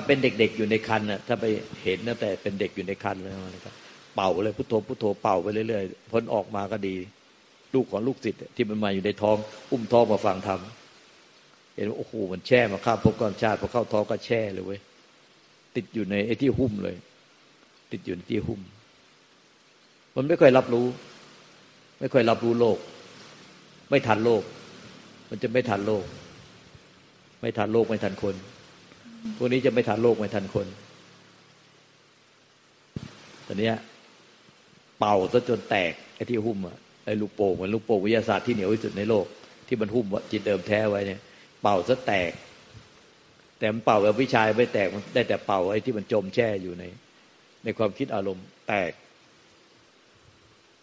ถ้าเป็นเด็กๆอยู่ในคันน่ะถ้าไปเห็นนะแต่เป็นเด็กอยู่ในคันเลยนะครับเป่าเลยพุทโธพุทโธเป่าไปเรื่อยๆพ้นออกมาก็ดี ลูกของลูกศิษย์ที่มันมาอยู่ในท้อง อุ้มท้องมาฟังธรรมเห็นว่าโอ้โหมันแช่มาข้ามภพความชาติพอเข้าท้องก็แช่เลยเว้ยติดอยู่ในไอ้ที่หุ้มเลย ติดอยู่ในที่หุ้ม มันไม่ค่อยรับรู้ ไม่ค่อยรับรู้โลก ไม่ทันโลก มันจะไม่ทันโลก ไม่ทันโลกไม่ทันคน พวกนี้จะไม่ทันโลกไม่ทันคนตอนนี้เป่าซะจนแตกไอ้ที่หุ้มอะไอ้ลูกโป่งเหมันลูกโป่งวิทยาศาสตร์ที่เหนียวที่สุดในโลก ที่มันหุ้มจิตเดิมแท้ไว้เนี่ย เป่าซะแตก แต่มันเป่าแบบวิชายไม่แตกมันได้แต่เป่าไอ้ที่มันจมแช่อยู่ใน ในความคิดอารมณ์แตก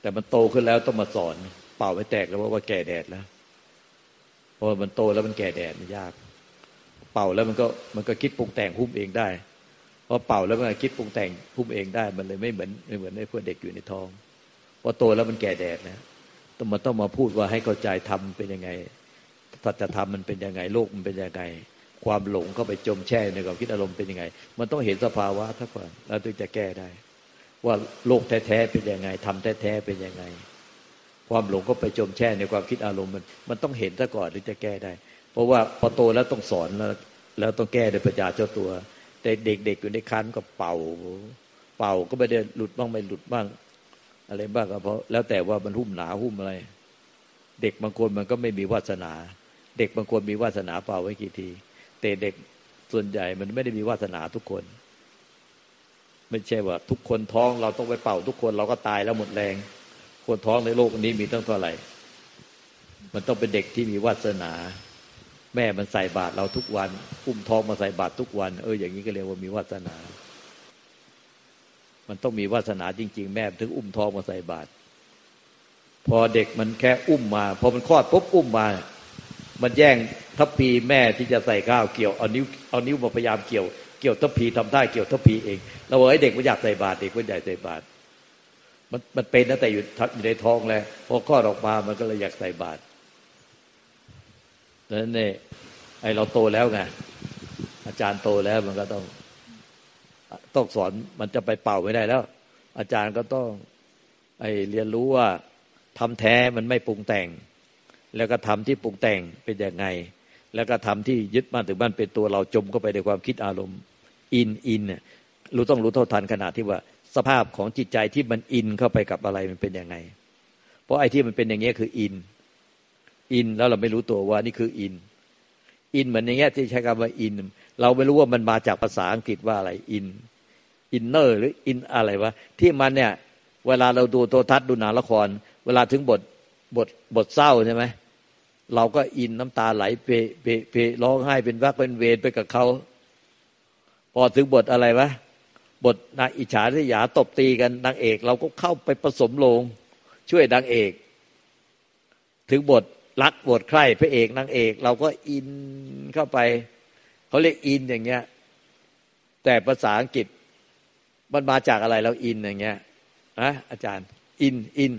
แต่มันโตขึ้นแล้วต้องมาสอน เป่าไม่แตกแล้วเพราะว่าแก่แดดแล้วเพราะมันโตแล้วมันแก่แดดมันยาก เป่าแล้วมันก็มันก็คิดปรุงแต่งหุ้มเองได้พอเป่าแล้วมันคิดปรุงแต่งพุ่มเองได้ มันเลยไม่เหมือนไม่เหมือนไอ้พวกเด็กอยู่ในท้องพอโตแล้วมันแก่แดดนะต้องมาต้องมาพูดว่าให้เข้าใจทำเป็นยังไงสัจธรรมมันเป็นยังไงโลกมันเป็นยังไง ความหลงเข้าไปจมแช่ในความคิดอารมณ์เป็นยังไง มันต้องเห็นสภาวะทั้งหมดแล้วถึงจะแก้ได้ ว่าโลกแท้ๆเป็นยังไงทำแท้ๆเป็นยังไง ความหลงก็ไปจมแช่ในความคิดอารมณ์มัน มันต้องเห็นซะก่อนถึงจะแก้ได้ เพราะว่าพอโตแล้วต้องสอนแล้วแล้วต้องแก้โดยปัญญาเจ้าตัว แต่เด็กๆอยู่ในคันก็เป่า เป่าก็ไม่ได้หลุดบ้างไม่หลุดบ้าง อะไรบ้างก็เพราะแล้วแต่ว่ามันหุ้มหนาหุ้มอะไร เด็กบางคนมันก็ไม่มีวาสนา เด็กบางคนมีวาสนาเป่าไว้กี่ที แต่เด็กส่วนใหญ่มันไม่ได้มีวาสนาทุกคน ไม่ใช่ว่า ทุกคนท้องเราต้องไปเป่า ทุกคนเราก็ตายแล้วหมดแรง คนท้องในโลกนี้มีตั้งเท่าไหร่ มันต้องเป็นเด็กที่มีวาสนา แม่มันใส่บาตรเราทุกวัน อุ้มท้องมาใส่บาตรทุกวัน เอออย่างนี้ก็เรียกว่ามีวาสนา มันต้องมีวาสนาจริง ๆ แม่ถึงอุ้มท้องมาใส่บาตรพอเด็กมันแค่อุ้มมาพอมันคลอดปุ๊บอุ้มมา มันแย่งทัพพีแม่ที่จะใส่ข้าวเกี่ยวเอานิ้วเอานิ้วมาพยายามเกี่ยวเกี่ยวทัพพีทำได้เกี่ยวทัพพีเองเราบอกให้เด็กมันอยากใส่บาตรเด็กมันอยากใส่บาตรมันมันเป็นตั้งแต่อยู่อยู่ในท้องแล้วพอคลอดออกมามันก็เลยอยากใส่บาตร ดังนั้นเนี่ยไอเราโตแล้วไงอาจารย์โตแล้วมันก็ต้อง ต้องสอนมันจะไปเป่าไม่ได้แล้ว อาจารย์ก็ต้อง ไอเรียนรู้ว่าธรรมแท้มันไม่ปรุงแต่ง แล้วก็ธรรมที่ปรุงแต่งเป็นยังไง แล้วก็ธรรมที่ยึดมั่นถือมั่นเป็นตัวเราจมเข้าไปในความคิดอารมณ์อินอินเนี่ยรู้ต้องรู้เท่าทันขนาดที่ว่าสภาพของจิตใจที่มันอินเข้าไปกับอะไรมันเป็นยังไง เพราะไอ้ที่มันเป็นอย่างเงี้ยคืออิน อินแล้วเราไม่รู้ตัวว่านี่คืออิน อินเหมือนอย่างเงี้ยที่ใช้คำว่าอิน เราไม่รู้ว่ามันมาจากภาษาอังกฤษว่าอะไรอินinner หรืออินอะไรวะที่มันเนี่ย เวลาเราดูโทรทัศน์ดูหนังละคร เวลาถึงบทบทบทเศร้าใช่ไหมเราก็อินน้ำตาไหลเปเปเปร้องไห้เป็นวรรคเป็นเวรไปกับเขาพอถึงบทอะไรวะบทนางอิจฉาริษยาตบตีกันนางเอก เราก็เข้าไปผสมลงช่วยนางเอก ถึงบท รักบทใคร่พระเอกนางเอก เราก็อินเข้าไปเขาเรียกอินอย่างเงี้ย แต่ภาษาอังกฤษมันมาจากอะไรเราอินอย่างเงี้ยนะอาจารย์อินอิน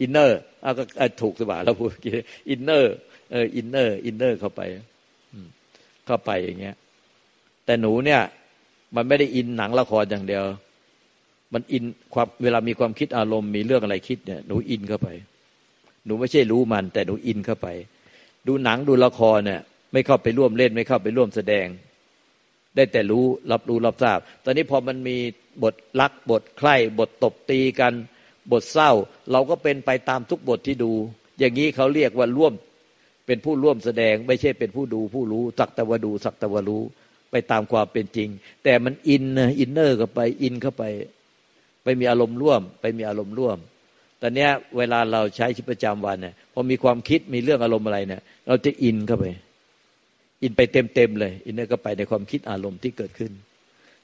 inner เอาก็ถูกสบายเราพูดกี่ inner เออ inner inner เข้าไปเข้าไปอย่างเงี้ย แต่หนูเนี่ย มันไม่ได้อินหนังละครอย่างเดียว มันอินความเวลามีความคิดอารมณ์มีเรื่องอะไรคิดเนี่ย หนูอินเข้าไป หนูไม่ใช่รู้มัน แต่หนูอินเข้าไป ดูหนังดูละครเนี่ยไม่เข้าไปร่วมเล่น ไม่เข้าไปร่วมแสดง ได้แต่รู้รับรู้รับทราบ ตอนนี้พอมันมีบทรักบทใคร่บทตบตีกัน บทเศร้า เราก็เป็นไปตามทุกบทที่ดู อย่างนี้เขาเรียกว่าร่วมเป็นผู้ร่วมแสดง ไม่ใช่เป็นผู้ดูผู้รู้สักแต่ว่าดูสักแต่ว่ารู้ไปตามความเป็นจริง แต่มันอินอินเนอร์เข้าไปอินเข้าไป ไปมีอารมณ์ร่วม ไปมีอารมณ์ร่วม ตอนนี้เวลาเราใช้ชีวิตประจำวันเนี่ยพอมีความคิดมีเรื่องอารมณ์อะไรเนี่ย เราจะอินเข้าไป อินไปเต็มเต็มเลย inner ก็ไปในความคิดอารมณ์ที่เกิดขึ้น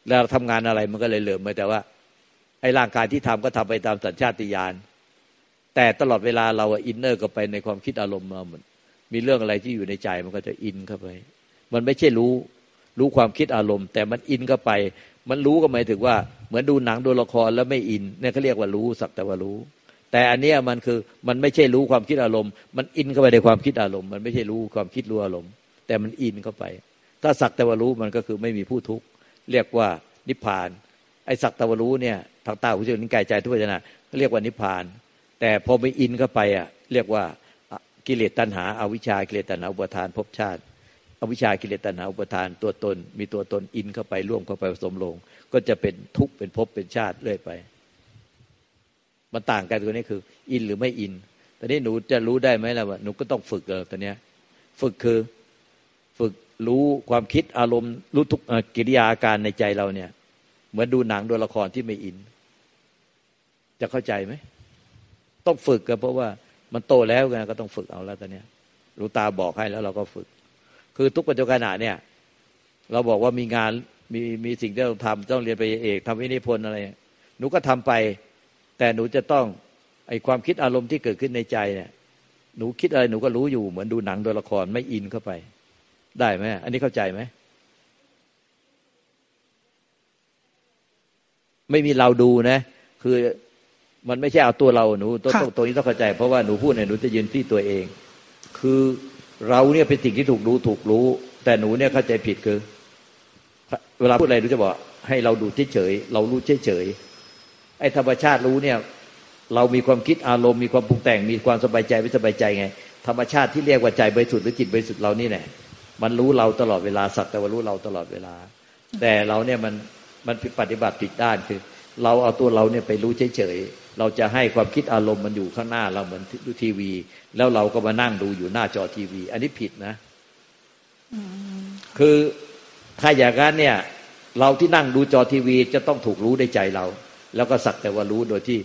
แล้วทำงานอะไรมันก็เลยเหลื่อมไปแต่ว่าไอ้ร่างกายที่ทำก็ทำไปตามสัญชาติญาณแต่ตลอดเวลาเรา inner ก็ไปในความคิดอารมณ์มาหมดมีเรื่องอะไรที่อยู่ในใจมันก็จะอินเข้าไป มันไม่ใช่รู้รู้ความคิดอารมณ์ แต่มันอินเข้าไป มันรู้ก็หมายถึงว่าเหมือนดูหนังดูละครแล้วไม่อินเนี่ยเขาเรียกว่ารู้สักแต่ว่ารู้ แต่อันนี้มันคือมันไม่ใช่รู้ความคิดอารมณ์ มันอินเข้าไปในความคิดอารมณ์ มันไม่ใช่รู้ความคิดรู้อารมณ์ แต่มันอินเข้าไป ถ้าสักแต่ว่ารู้มันก็คือไม่มีผู้ทุกข์เรียกว่านิพพาน ไอ้สักแต่ว่ารู้เนี่ยทางตาหูจมูกนิ้วกายใจทุกขณะเรียกว่านิพพาน แต่พอไปอินเข้าไปอะเรียกว่ากิเลสตัณหาอาวิชชากิเลสตัณหาอุปทานภพชาติอวิชชากิเลสตัณหาอุปทานตัวตน มีตัวตนอินเข้าไปร่วมเข้าไปผสมลง ก็จะเป็นทุกข์เป็นภพเป็นชาติเรื่อยไป มันต่างกันตัวนี้คือ อินหรือไม่อินตอนนี้หนูจะรู้ได้ไหมล่ะว่าหนูก็ต้องฝึกเลยตอนนี้ฝึกคือฝึกรู้ความคิดอารมณ์รู้ทุกกิริยาอาการในใจเราเนี่ย เหมือนดูหนังดูละครที่ไม่อิน จะเข้าใจไหมต้องฝึกกันเพราะว่ามันโตแล้วไงก็ต้องฝึกเอาแล้วตอนนี้รู้ตาบอกให้แล้วเราก็ฝึก คือทุกปัจจุบันเนี่ย เราบอกว่ามีงานมีมีสิ่งที่เราทำต้องเรียนไปเอกทำวินิพนธ์อะไรหนูก็ทำไป แต่หนูจะต้องไอความคิดอารมณ์ที่เกิดขึ้นในใจเนี่ย หนูคิดอะไรหนูก็รู้อยู่เหมือนดูหนังดูละครไม่อินเข้าไป ได้ไหมอันนี้เข้าใจไหมไม่มีเราดูนะ คือมันไม่ใช่เอาตัวเราหนูต้องตัวนี้ต้องเข้าใจ เพราะว่าหนูพูดเนี่ยหนูจะยืนที่ตัวเอง คือเราเนี่ยเป็นสิ่งที่ถูกรู้ถูกรู้ แต่หนูเนี่ยเข้าใจผิดคือ เวลาพูดอะไรหนูจะบอก ให้เราดูเฉยเรารู้เฉยไอ้ธรรมชาติรู้เนี่ยเรามีความคิดอารมณ์มีความปรุงแต่งมีความสบายใจไม่สบายใจไง ธรรมชาติที่เรียกว่าใจบริสุทธิ์หรือจิตบริสุทธิ์เรานี่แหละมันรู้เราตลอดเวลาสักแต่ว่ารู้เราตลอดเวลา แต่เราเนี่ยมันมันปฏิบัติผิดด้านคือ เราเอาตัวเราเนี่ยไปรู้เฉยเราจะให้ความคิดอารมณ์มันอยู่ข้างหน้าเราเหมือนดูทีวี แล้วเราก็มานั่งดูอยู่หน้าจอทีวี อันนี้ผิดนะคือถ้าอย่างนั้นเนี่ย เราที่นั่งดูจอทีวีจะต้องถูกรู้ในใจเรา แล้วก็สักแต่ว่ารู้โดยที่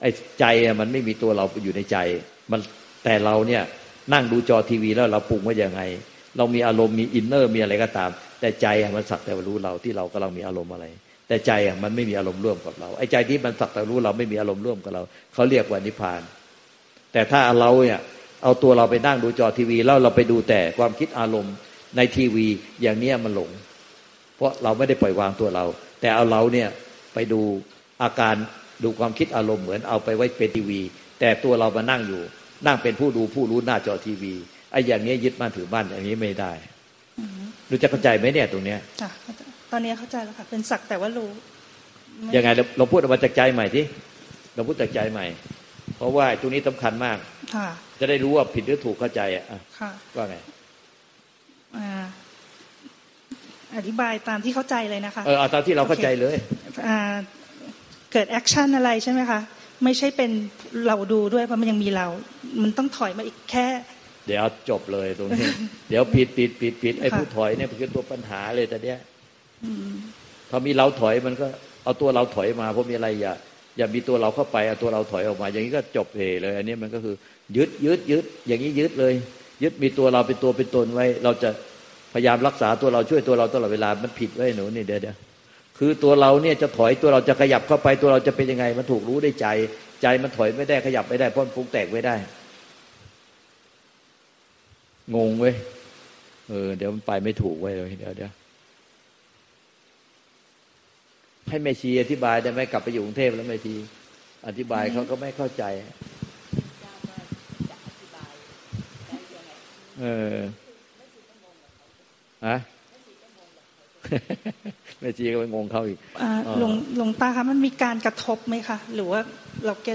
ไอ้ใจมันไม่มีตัวเราอยู่ในใจ มันแต่เราเนี่ยนั่งดูจอทีวีแล้วเราปรุงว่าย่างไง เรามีอารมณ์มี inner มีอะไรก็ตาม แต่ใจมันสักแต่ว่ารู้เราที่เรากำลังมีอารมณ์อะไร แต่ใจมันไม่มีอารมณ์ร่วมกับเราไอ้ใจที่มันสักแต่รู้เราไม่มีอารมณ์ร่วมกับเราเขาเรียกว่านิพพาน แต่ถ้าเราเนี่ยเอาตัวเราไปนั่งดูจอทีวี แล้วเราไปดูแต่ความคิดอารมณ์ในทีวีอย่างเนี้ยมันหลง เพราะเราไม่ได้ปล่อยวางตัวเรา แต่เอาเราเนี่ยไปดู อาการดูความคิดอารมณ์เหมือนเอาไปไว้เป็นทีวี แต่ตัวเรามานั่งอยู่ นั่งเป็นผู้ดูผู้รู้หน้าจอทีวีไอ้อย่างนี้ยึดมั่นถือมั่นอย่างนี้ไม่ได้รู้จะเข้าใจไหมเนี่ยตรงเนี้ยตอนนี้เข้าใจแล้วค่ะเป็นสักแต่ว่ารู้ยังไงเราพูดออกมาจากใจใหม่ที่เราพูดจากใจใหม่ เพราะว่าตรงนี้สำคัญมากค่ะจะได้รู้ว่าผิดหรือถูกเข้าใจอะค่ะว่าไงอธิบายตามที่เข้าใจเลยนะคะเออเอาตามที่เราเข้าใจเลย เกิด action อะไรใช่ไหมคะไม่ใช่เป็นเราดูด้วยเพราะมันยังมีเรา มันต้องถอยมาอีกแค่ เดี๋ยวจบเลยตรงนี้ เดี๋ยวผิดผิดผิดผิดไอ้ผู้ถอยเนี่ยเป็นตัวปัญหาเลยแต่เนี้ยพอมีเราถอยมันก็เอาตัวเราถอยมาเพราะมีอะไรอย่าอย่ามีตัวเราเข้าไปเอาตัวเราถอยออกมา อย่างนี้ก็จบเหเลย อันนี้มันก็คือ ยึดยึดยึดอย่างนี้ยึดเลย ยึดมีตัวเราเป็นตัวเป็นตนไว้ เราจะพยายามรักษาตัวเราช่วยตัวเราตลอดเวลามันผิดไว้หนูนี่เดี๋ยวเดี๋ยว คือตัวเราเนี่ยจะถอยตัวเราจะขยับเข้าไปตัวเราจะเป็นยังไง มันถูกรู้ได้ใจ ใจมันถอยไม่ได้ขยับไม่ได้เพราะมันฟุ้งแตกไม่ได้ งงเว้ยเออเดี๋ยวมันไปไม่ถูกเว้ยเดี๋ยวเดี๋ยวให้แม่ชีอธิบายได้ไหมกลับไปอยู่กรุงเทพแล้วแม่ชีอธิบายเขาก็ไม่เข้าใจ เออฮะ แม่ชีก็ไปงงเขาอีกหลวงหลวงตาคะมันมีการกระทบไหมคะหรือว่าเราแก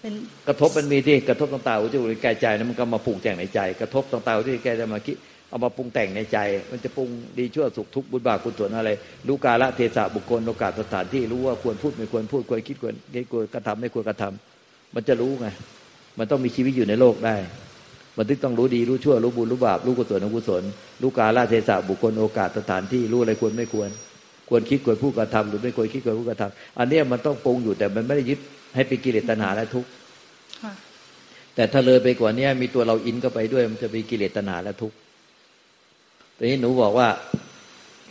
เป็นกระทบมันมีที่กระทบต่างๆที่อยู่ในกายใจนั้นมันก็มาปรุงแต่งในใจ กระทบต่างๆที่แกจะมาคิดเอามาปรุงแต่งในใจ มันจะปรุงดีชั่วสุขทุกข์บุญบาปกุศลอะไรรู้กาละเทศะบุคคลโอกาสสถานที่รู้ว่าควรพูดไม่ควรพูดควรคิดควรไม่ควรกระทำไม่ควรกระทำมันจะรู้ไงมันต้องมีชีวิตอยู่ในโลกได้ มันถึงต้องรู้ดีรู้ชั่วรู้บุญรู้บาปรู้กุศลอกุศลรู้กาละเทศะบุคคลโอกาสสถานที่รู้อะไรควรไม่ควร ควรคิดควรพูดกระทำหรือไม่ควรคิดควรพูดกระทำอันนี้มันต้องปรุงอยู่แต่มันไม่ได้ยึดให้เป็นกิเลสตัณหาและทุกข์แต่ถ้าเลยไปกว่านี้มีตัวเราอินก็ไปด้วย มันจะมีกิเลสตัณหาและทุกข์ตอนนี้หนูบอกว่า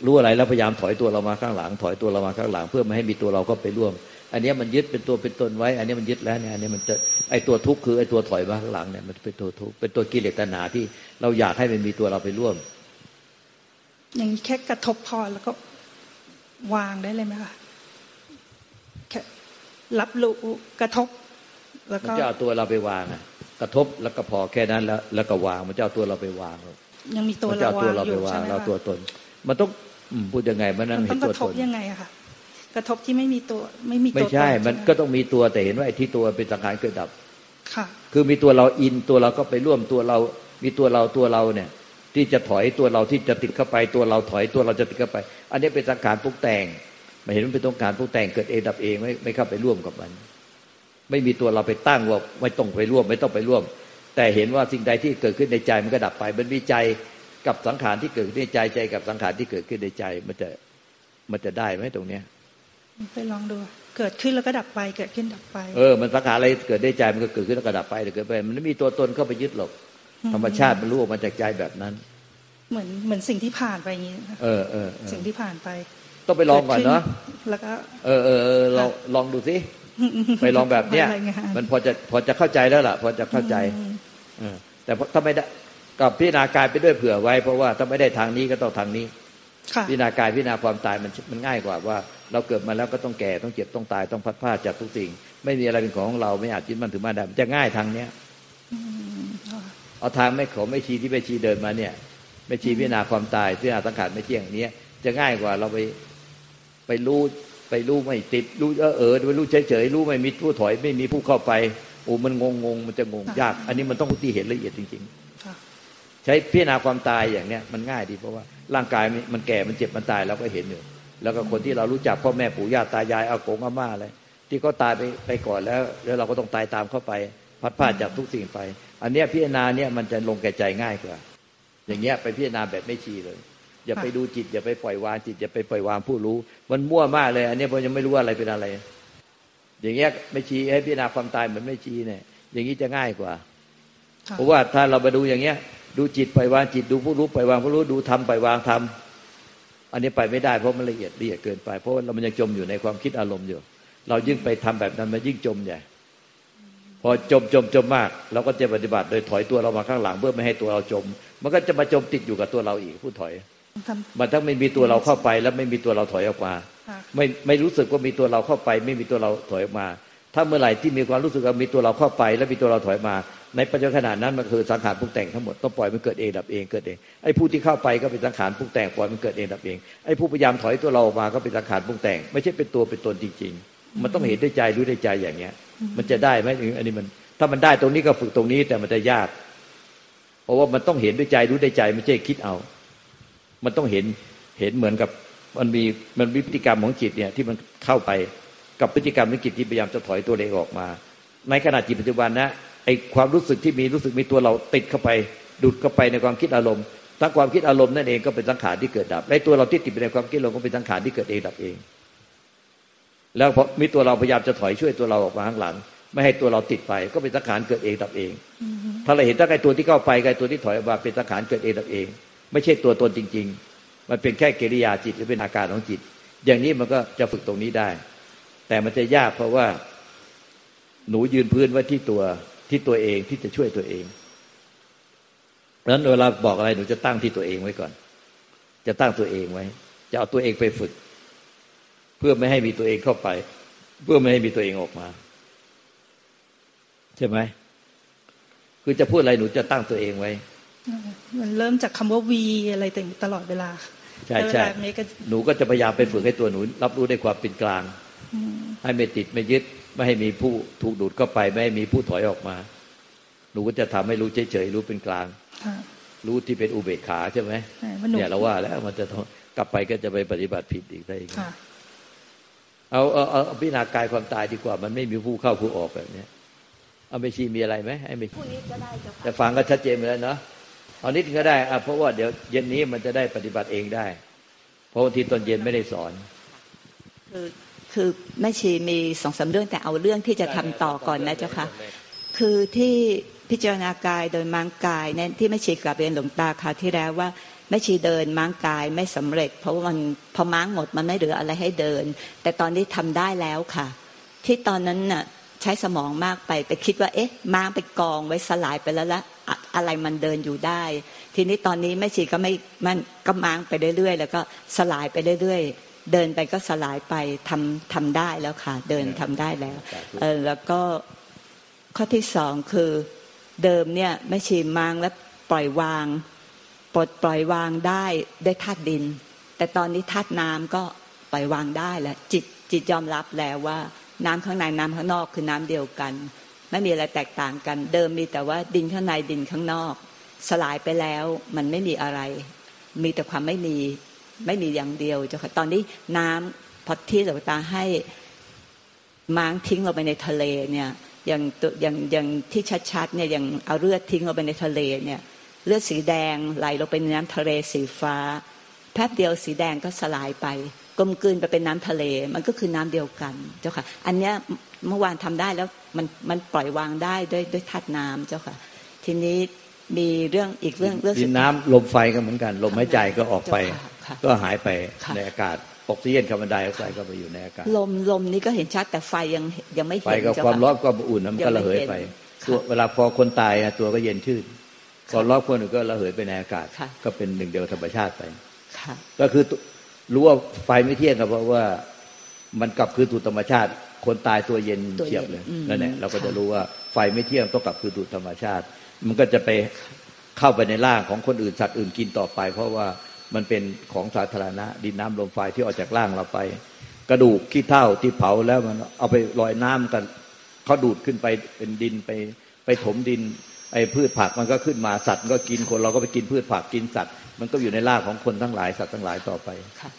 รู้อะไรแล้วพยายามถอยตัวเรามาข้างหลัง ถอยตัวเรามาข้างหลัง เพื่อไม่ให้มีตัวเราก็ไปร่วม อันนี้มันยึดเป็นตัวเป็นตนไว้ อันนี้มันยึดแล้วเนี่ยอันนี้มันจะไอตัวทุกข์คือไอตัวถอยมาข้างหลังเนี่ยมันเป็นตัวทุกข์เป็นตัวกิเลสตัณหาที่เราอยากให้มันมีตัวเราไปร่วม อย่างนี้แค่กระทบพอแล้วก็วางได้เลยไหมคะแค่รับรู้กระทบ แล้วก็จะเอาตัวเราไปวางอะกระทบแล้วก็พอแค่นั้นแล้ว แล้วก็วางมันจะเอาตัวเราไปวางยังมีตัวมันจะเราเอาตัววางเราอไปยู่วาใช่งไหมเราคะตัวตน มันต้องอืมพูดยังไงมันนั่งมันเห็ต้อนงกตัวระทตบนยังไงอะค่ะ กระทบที่ไม่มีตัว ไม่มีตัวไม่ใช่ตนมันใช่ไหก็ต้องมีตัวแต่เห็นว่าไอ้ที่ตัวเป็นสังขารเกิดดับ ค่ะ คือมีตัวเราอินตัวเราก็ไปร่วมตัวเรา มีตัวเราตัวเราเนี่ย ที่จะถอยตัวเราที่จะติดเข้าไปตัวเราถอยตัวเราจะติดเข้าไป อันนี้เป็นสังขารปรุงแต่งไม่เห็นมันเป็นต้องการปรุงแต่งเกิดเองดับเองไม่ไม่เข้าไปร่วมกับมัน ไม่มีตัวเราไปตั้งว่าไม่ต้องไปร่วม ไม่ต้องไปร่วม แต่เห็นว่าสิ่งใดที่เกิดขึ้นในใจมันก็ดับไป มันมีใจกับสังขารที่เกิดขึ้นในใจใจกับสังขารที่เกิดขึ้นในใจมันจะมันจะได้ไหมตรงเนี้ย ไปลองดู เกิดขึ้นแล้วก็ดับไป เกิดขึ้นดับไป เออ มันสังขารอะไรเกิดได้ใจมันก็เกิดขึ้นแล้วก็ดับไปเกิดไป มันไม่มีตัวตนเข้าไปยึดหรอก ธรรมชาติมันรู้ออกมาจากใจแบบนั้น เหมือนเหมือนสิ่งที่ผ่านไปอย่างนี้นะคะเออเออเออสิ่งที่ผ่านไป ต้องไปลองก่อนเนาะกิดขึ้แล้วก็เออเออเออเราลองดูสิ ไปลองแบบเนี้ยรายงานมันพอจะพอจะเข้าใจแล้วล่ะ พอจะเข้าใจอืมเออแต่ถ้าไม่ได้กับพิจารณากายไปด้วยเผื่อไว้ เพราะว่าถ้าไม่ได้ทางนี้ก็ต้องทางนี้ค่ะพิจารณากายพิจารณาความตายมันมันง่ายกว่าว่า เราเกิดมาแล้วก็ต้องแก่ต้องเจ็บต้องตายต้องพัดพลาดจากทุกสิ่ง ไม่มีอะไรเป็นของเราไม่อาจยึดมั่นถือมั่นได้มันจะง่ายทางเนี้ยอืมค่ะเอาทางไม่ขอไม่ชีที่ไม่ชีเดินมาเนี่ย ไม่ชีพิจารณาความตายพิจารณาสังขารไม่เที่ยงอย่างเนี้ยจะง่ายกว่าเราไปไปรู้ไปรู้ไม่ติดรู้เออเออไปรู้เฉยเฉยๆรู้ไม่มีผู้ถอยไม่มีผู้เข้าไปโอ้มันงงงงมันจะงงยาก อันนี้มันต้องที่เห็นละเอียดจริงค่ะๆใช้พิจารณาความตายอย่างเนี้ยมันง่ายดีเพราะว่าร่างกายมันมันแก่มันเจ็บมันตายเราก็เห็นอยู่ แล้วก็คนที่เรารู้จักพ่อแม่ปู่ย่าตายายอากงอาม่าอะไรที่เขาตายไปไปก่อนแล้ว แล้วเราก็ต้องตายตามเข้าไป พัดพลาดจากทุกสิ่งไป อันเนี้ยพิจารณาเนี่ยมันจะลงแก่ใจง่ายกว่า อย่างเงี้ยไปพิจารณาแบบไม่ชีเลย อย่าไปดูจิต อย่าไปปล่อยวางจิตอย่าไปปล่อยวางผู้รู้ มันมั่วมากเลย อันเนี้ยผมยังไม่รู้ว่าอะไรเป็นอะไร อย่างเงี้ยไม่ชีให้พิจารณาความตายเหมือนไม่ชีเนี่ย อย่างนี้จะง่ายกว่าค่ะเพราะว่าถ้าเราไปดูอย่างเงี้ย ดูจิตปล่อยวางจิตดูผู้รู้ปล่อยวางผู้รู้ดูธรรมปล่อยวางธรรม อันนี้ไปไม่ได้เพราะมันละเอียดละเอียดเกินไป เพราะว่าเรามันยังจมอยู่ในความคิดอารมณ์อยู่ เรายิ่งไปทำแบบนั้นมันยิ่งจมใหญ่พอจมจมจมมากเราก็จะปฏิบัติโดยถอยตัวเรามาข้างหลังเพื่อไม่ให้ตัวเราจม มันก็จะมาจมติดอยู่กับตัวเราอีกผู้ถอยทมันทั้งไม่มีตัวเราเข้าไป แล้วไม่มีตัวเราถอยออกมาำค่ะไม่ไม่รู้สึกว่ามีตัวเราเข้าไป ไม่มีตัวเราถอยออกมา ถ้าเมื่อไหร่ที่มีความรู้สึกว่ามีตัวเราเข้าไป แล้วมีตัวเราถอยมา ในปัจจุบันขณะนั้นมันคือสังขารปรุงแต่งทั้งหมดต้องปล่อยมันเกิดเองดับเองเกิดเองไอ้ผู้ที่เข้าไปก็เป็นสังขารปรุงแต่งปล่อยมันเกิดเองดับเองไอ้ผู้พยายามถอยตัวเราออกมาก็เป็นสังขารปรุงแต่ง ไม่ใช่เป็นตัวเป็นตนจริง ๆ มันต้องเห็นด้วยใจรู้ด้วยใจอย่างเงี้ย มันจะได้ไหมอันนี้มันถ้ามันได้ตรงนี้ก็ฝึกตรงนี้แต่มันจะยาก เพราะว่ามันต้องเห็นด้วยใจรู้ด้วยใจไม่ใช่คิดเอา มันต้องเห็นเห็นเหมือนกับมันมีมันมีพฤติกรรมของจิตเนี่ยที่มันเข้าไปกับพฤติกรรมของจิตที่พยายามจะถอยตัวเองออกมา ในขณะจิตปัจจุบันนะ ไอความรู้สึกที่มีรู้สึกมีตัวเราติดเข้าไป ดูดเข้าไปในความคิดอารมณ์ทั้งความคิดอารมณ์นั่นเองก็เป็นสังขารที่เกิดดับและตัวเราที่ติดไปในความคิดอารมณ์ก็เป็นสังขารที่เกิดเองดับเอง แล้วพอมีตัวเราพยายามจะถอยช่วยตัวเราออกมาข้างหลัง ไม่ให้ตัวเราติดไป ก็เป็นสังขารเกิดเองดับเอง ถ้าเราเห็นตั้งไอตัวที่เข้าไปกับไอ้ตัวที่ถอยออกมาเป็นสังขารเกิดเองดับเอง ไม่ใช่ตัวตนจริง ๆ มันเป็นแค่กิริยาจิตหรือเป็นอาการของจิต อย่างนี้มันก็จะฝึกตรงนี้ได้ แต่มันจะยากเพราะว่า หนูยืนพื้นไว้ที่ตัว ที่ตัวเองที่จะช่วยตัวเองดังนั้นเวลาบอกอะไรหนูจะตั้งที่ตัวเองไว้ก่อน จะตั้งตัวเองไว้ จะเอาตัวเองไปฝึก เพื่อไม่ให้มีตัวเองเข้าไป เพื่อไม่ให้มีตัวเองออกมา ใช่ไหมคือจะพูดอะไรหนูจะตั้งตัวเองไว้ มันเริ่มจากคำว่าวีอะไรต่างตลอดเวลาใช่แล้วเวใช่ลานี้ก็หนูก็จะพยายามไปฝึกให้ตัวหนู รับรู้ได้ความเป็นกลางอืมให้ไม่ติดไม่ยึด ไม่ให้มีผู้ถูกดูดเข้าไป ไม่ให้มีผู้ถอยออกมา หนูก็จะทำให้รู้เฉยๆรู้เป็นกลางค่ะรู้ที่เป็นอุเบกขาใช่ไหมใช่ว่าหนูเนี่ยเราว่าแล้วมันจะต้องกลับไปก็จะไปปฏิบัติผิดอีกได้อีกค่ะเอาเอาเอาเอาพิจารณากายความตายดีกว่า มันไม่มีผู้เข้าผู้ออกแบบเนี้ยเอาไม่ชีมีอะไรไหมให้ไม่ชีพรุ่งนี้ก็ได้เจ้าค่ะแต่ฟังก็ชัดเจนไปแล้วเนาะเอานิดนึงก็ได้อะเพราะว่าเดี๋ยวเย็นนี้มันจะได้ปฏิบัติเองได้ เพราะบางทีตอนเย็นไม่ได้สอน คือ คือแม่ชีมีสองสามเรื่องแต่เอาเรื่องที่จะทำต่อก่อนนะเจ้าค่ะคือที่พิจารณากายโดยมังกายเนี่ยที่แม่ชีกลับเรียนหลวงตาคราวที่แล้วว่าแม่ชีเดินมังกายไม่สำเร็จ เพราะว่ามันพอม้างหมดมันไม่เหลืออะไรให้เดิน แต่ตอนนี้ทำได้แล้วค่ะ ที่ตอนนั้นน่ะใช้สมองมากไปไปคิดว่า เอ๊ะม้างไปกองไว้สลายไปแล้วละอะอะไรมันเดินอยู่ได้ ทีนี้ตอนนี้แม่ชีก็ไม่มันก็ม้างไปเรื่อยๆ แล้วก็สลายไปเรื่อยๆ เดินไปก็สลายไปทำทำได้แล้วค่ะ เดินทำได้แล้วเออแล้วก็ข้อที่สองคือเดิมเนี่ยแม่ชีมางและปล่อยวางปปลดปล่อยวางได้ด้วยธาตุดิน แต่ตอนนี้ธาตุน้ำก็ปล่อยวางได้แล้วจิตจิตยอมรับแล้วว่า น้ำข้างในน้ำข้างนอกคือน้ำเดียวกัน ไม่มีอะไรแตกต่างกัน เดิมมีแต่ว่าดินข้างในดินข้างนอก สลายไปแล้วมันไม่มีอะไร มีแต่ความไม่มี ไม่มีอย่างเดียวเจ้าค่ะตอนนี้น้ำพอที่หลวงตาให้ม้างทิ้งลงไปในทะเลเนี่ยอย่างตัวอย่างอย่างที่ชัดๆเนี่ยอย่างเอาเลือดทิ้งลงไปในทะเลเนี่ยเลือดสีแดงไหลลงไปในน้ำทะเลสีฟ้า แป๊บเดียวสีแดงก็สลายไปกลมกลืนไปเป็นน้ำทะเล มันก็คือน้ำเดียวกันเจ้าค่ะ อันเนี้ยเมื่อวานทำได้แล้วมันมันปล่อยวางได้ด้วยด้วยธาตุน้ำเจ้าค่ะ ทีนี้มีเรื่องอีกเรื่องเรื่องดิสุนดน้ำลมไฟก็เหมือนกัน ลมหายใจก็ออกไปค่ะ ก็หายไปค่ะในอากาศออกซิเจนคาร์บอนไดออกไซด์ก็ไปอยู่ในอากาศลมลมนี้ก็เห็นชัดแต่ไฟยังยังไม่ไฟเห็นกับเจ้าความค่ะร้อนความอุ่นนะมันก็ระเหยไปยังไม่เห็นตัวเวลาพอคนตายอะตัวก็เย็นชื่นความร้อนคนอื่นก็ระเหยไปในอากาศค่ะก็เป็นหนึ่งเดียวกับธรรมชาติไปค่ะก็คือรู้ว่าไฟไม่เที่ยงครับเพราะว่ามันกลับคืนสู่ธรรมชาติ คนตายตัวเย็นตัวเย็นเฉียบเลยอืมนั่นแหละเราก็จะค่ะรู้ว่าไฟไม่เที่ยงต้องกลับคืนสู่ธรรมชาติ มันก็จะไปเข้าไปในร่างของคนอื่นสัตว์อื่นกินต่อไป เพราะว่า มันเป็นของสาธารณะ ดินน้ำลมไฟที่ออกจากร่างเราไป กระดูกขี้เถ้าที่เผาแล้วมันเอาไปลอยน้ำกันเขาดูดขึ้นไปเป็นดินไปไปถมดิน ไอ้พืชผักมันก็ขึ้นมาสัตว์มันก็กินคนเราก็ไปกินพืชผักกินสัตว์ มันก็อยู่ในร่างของคนทั้งหลายสัตว์ทั้งหลายต่อไปค่ะ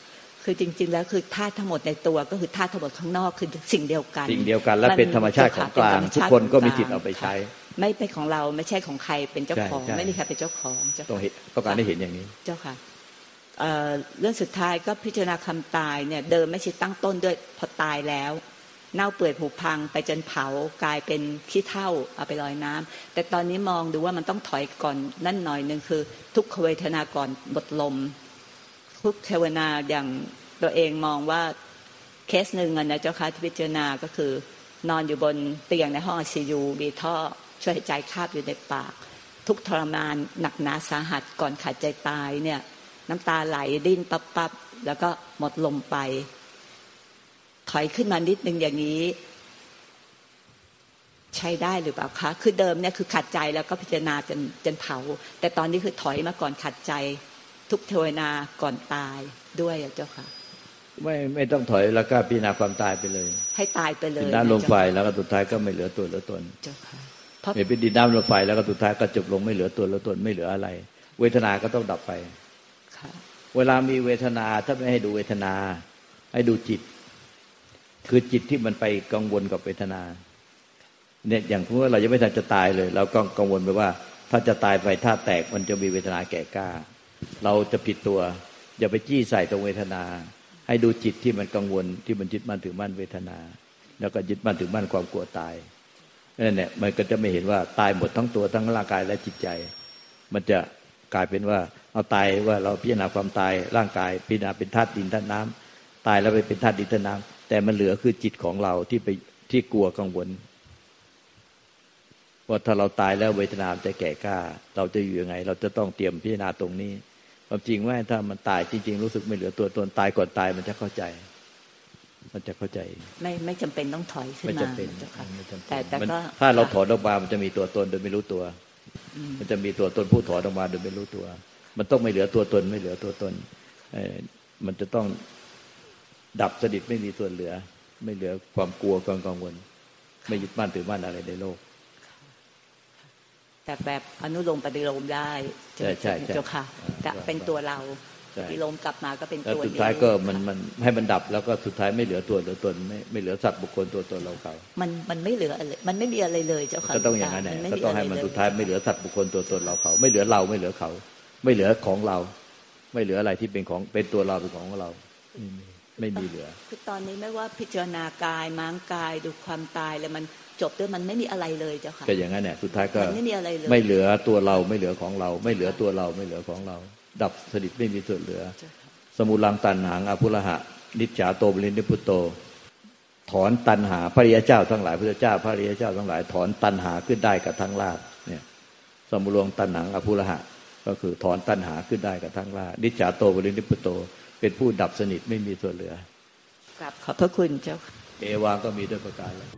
คือจริง ๆ แล้วคือธาตุทั้งหมดในตัวก็คือธาตุทั้งหมดข้างนอกคือสิ่งเดียวกัน สิ่งเดียวกันและเป็นธรรมชาติของกลางเป็นธรรมทุกชาติคนก็มีขงสิทธิ์เอาไปใช้ค่ะไม่เป็นของเราไม่ใช่ของใครเป็นเจ้าของใช่ใช่ไม่มีใครเป็นเจ้าของเจ้าต้องค่ะเห็นต้องการได้เห็นอย่างนี้เจ้าค่ะ เรื่องสุดท้ายก็พิจารณาคำตายเนี่ยเดิมไม่ใช่ตั้งต้นด้วยพอตายแล้ว เน่าเปื่อยผุพังไปจนเผากลายเป็นขี้เถ้าเอาไปลอยน้ำแต่ตอนนี้มองดูว่ามันต้องถอยก่อนนั่นหน่อยหนึ่งคือ ทุกขเวทนาก่อนบทลม ทุกเทวนาอย่างตัวเองมองว่าเคสหนึ่งนะเจ้าค่ะที่พิจารณาก็คือนอนอยู่บนเตียงในห้องไอซียูมีท่อช่วยหายใจคาบอยู่ในปาก ทุกทรมานหนักหนาสาหัสก่อนขาดใจตายเนี่ย น้ำตาไหลดิ้นปับปับแล้วก็หมดลมไป ถอยขึ้นมานิดนึงอย่างนี้ ใช้ได้หรือเปล่าคะคือเดิมเนี่ยคือขัดใจแล้วก็พิจารณาจนจนเผา แต่ตอนนี้คือถอยมาก่อนขัดใจ ทุกเทวนาก่อนตายด้วยอะเจ้าค่ะไม่ไม่ต้องถอยแล้วก็พิจารณาความตายไปเลย ให้ตายไปเลยดินน้ำลมไฟนะแล้วก็สุดท้ายก็ไม่เหลือตัวเหลือตนเจ้าค่ะเพราะเห็นเป็นดินน้ำลมไฟแล้วก็สุดท้ายก็จบลงไม่เหลือตัวเหลือตนไม่เหลืออะไร เวทนาก็ต้องดับไปค่ะ เวลามีเวทนาถ้าไม่ให้ดูเวทนา ให้ดูจิต คือจิตที่มันไปกังวลกับเวทนา เนี่ยอย่างสมมติว่าเรายังไม่ทันจะตายเลย เราก็กังวลไปว่า ถ้าจะตายไปถ้าแตกมันจะมีเวทนาแก่กล้า เราจะผิดตัว อย่าไปจี้ใส่ตรงเวทนา ให้ดูจิตที่มันกังวลที่มันยึดมั่นถือมั่นเวทนา แล้วก็ยึดมั่นถือมั่นความกลัวตายนั่นแหละมันก็จะไม่เห็นว่าตายหมดทั้งตัวทั้งร่างกายและจิตใจ มันจะกลายเป็นว่าเอาตายว่าเราพิจารณาความตายร่างกาย พิจารณาเป็นธาตุดินธาตุน้ำตายแล้วไปเป็นธาตุดินธาตุน้ำแต่มันเหลือคือจิตของเราที่ไปที่กลัวกังวลว่าถ้าเราตายแล้วเวทนามันจะแก่กล้า เราจะอยู่ยังไง เราจะต้องเตรียมพิจารณาตรงนี้ความจริงว่าถ้ามันตายจริง ๆ รู้สึกไม่เหลือตัวตนตายก่อนตายมันจะเข้าใจ มันจะเข้าใจ ไม่ไม่จำเป็นต้องถอยขึ้นไม่มาจำเป็นเจ้าค่ะไม่จำเป็นแต่แต่มันก็ถ้าเราถอนออกมามันจะมีตัวตนโดยไม่รู้ตัวอืมมันจะมีตัวตนผู้ถอนออกมาโดยไม่รู้ตัว มันต้องไม่เหลือตัวตน ไม่เหลือตัวตนเอ่อมันจะต้องดับสนิทไม่มีส่วนเหลือ ไม่เหลือความกลัวความกังวล ไม่ยึดมั่นถือมั่นอะไรในโลก แต่แบบอนุโลมปฏิโลมได้ใช่ใช่ใช่เจ้าค่ะอ่าจะเป็นตัวเราใช่ปฏิโลมกลับมาก็เป็นแล้วตัวสุดเดียวท้ายก็มันค่ะมันให้มันดับแล้วก็สุดท้ายไม่เหลือตัวเหลือตนไม่ไม่เหลือสัตว์บุคคลตัวตนเราเขา มันมันไม่เหลืออะไรมันไม่มีอะไรเลยเจ้าค่ะก็ต้องอย่างนั้นแหละไม่ก็มีต้องให้ะไรมันเลยสุดท้ายไม่เหลือสัตว์บุคคลตัวตนเราเขา ไม่เหลือเราไม่เหลือเขา ไม่เหลือของเรา ไม่เหลืออะไรที่เป็นของเป็นตัวเราเป็นของเราไม่มีไม่มีเหลือ คือตอนนี้ไม่ว่าพิจารณากายม้างกายดูความตายแล้วมันจบด้วยมันไม่มีอะไรเลยเจ้าค่ะก็อย่างนั้นเนี่ยสุดท้ายก็มันไม่มีอะไรเลยไม่เหลือตัวเราไม่เหลือของเรา ไม่เหลือตัวเราไม่เหลือของเรา ดับสนิทไม่มีส่วนเหลือเจ้าค่ะสมุลังตันหังอภุระหะ นิจฉาโตบรินิพพุโต ถอนตันหาพระริยเจ้าทั้งหลายพระเจ้าพระริยเจ้าทั้งหลาย ถอนตันหาขึ้นได้กับทั้งราบเนี่ย สมุลงตันหังอภุระหะ ก็คือถอนตันหาขึ้นได้กับทั้งราบนิจฉาโตบรินิพพุโต เป็นผู้ดับสนิทไม่มีส่วนเหลือกราบขอบพระคุณเจ้าค่ะเอวาก็มีด้วยประการแล้ว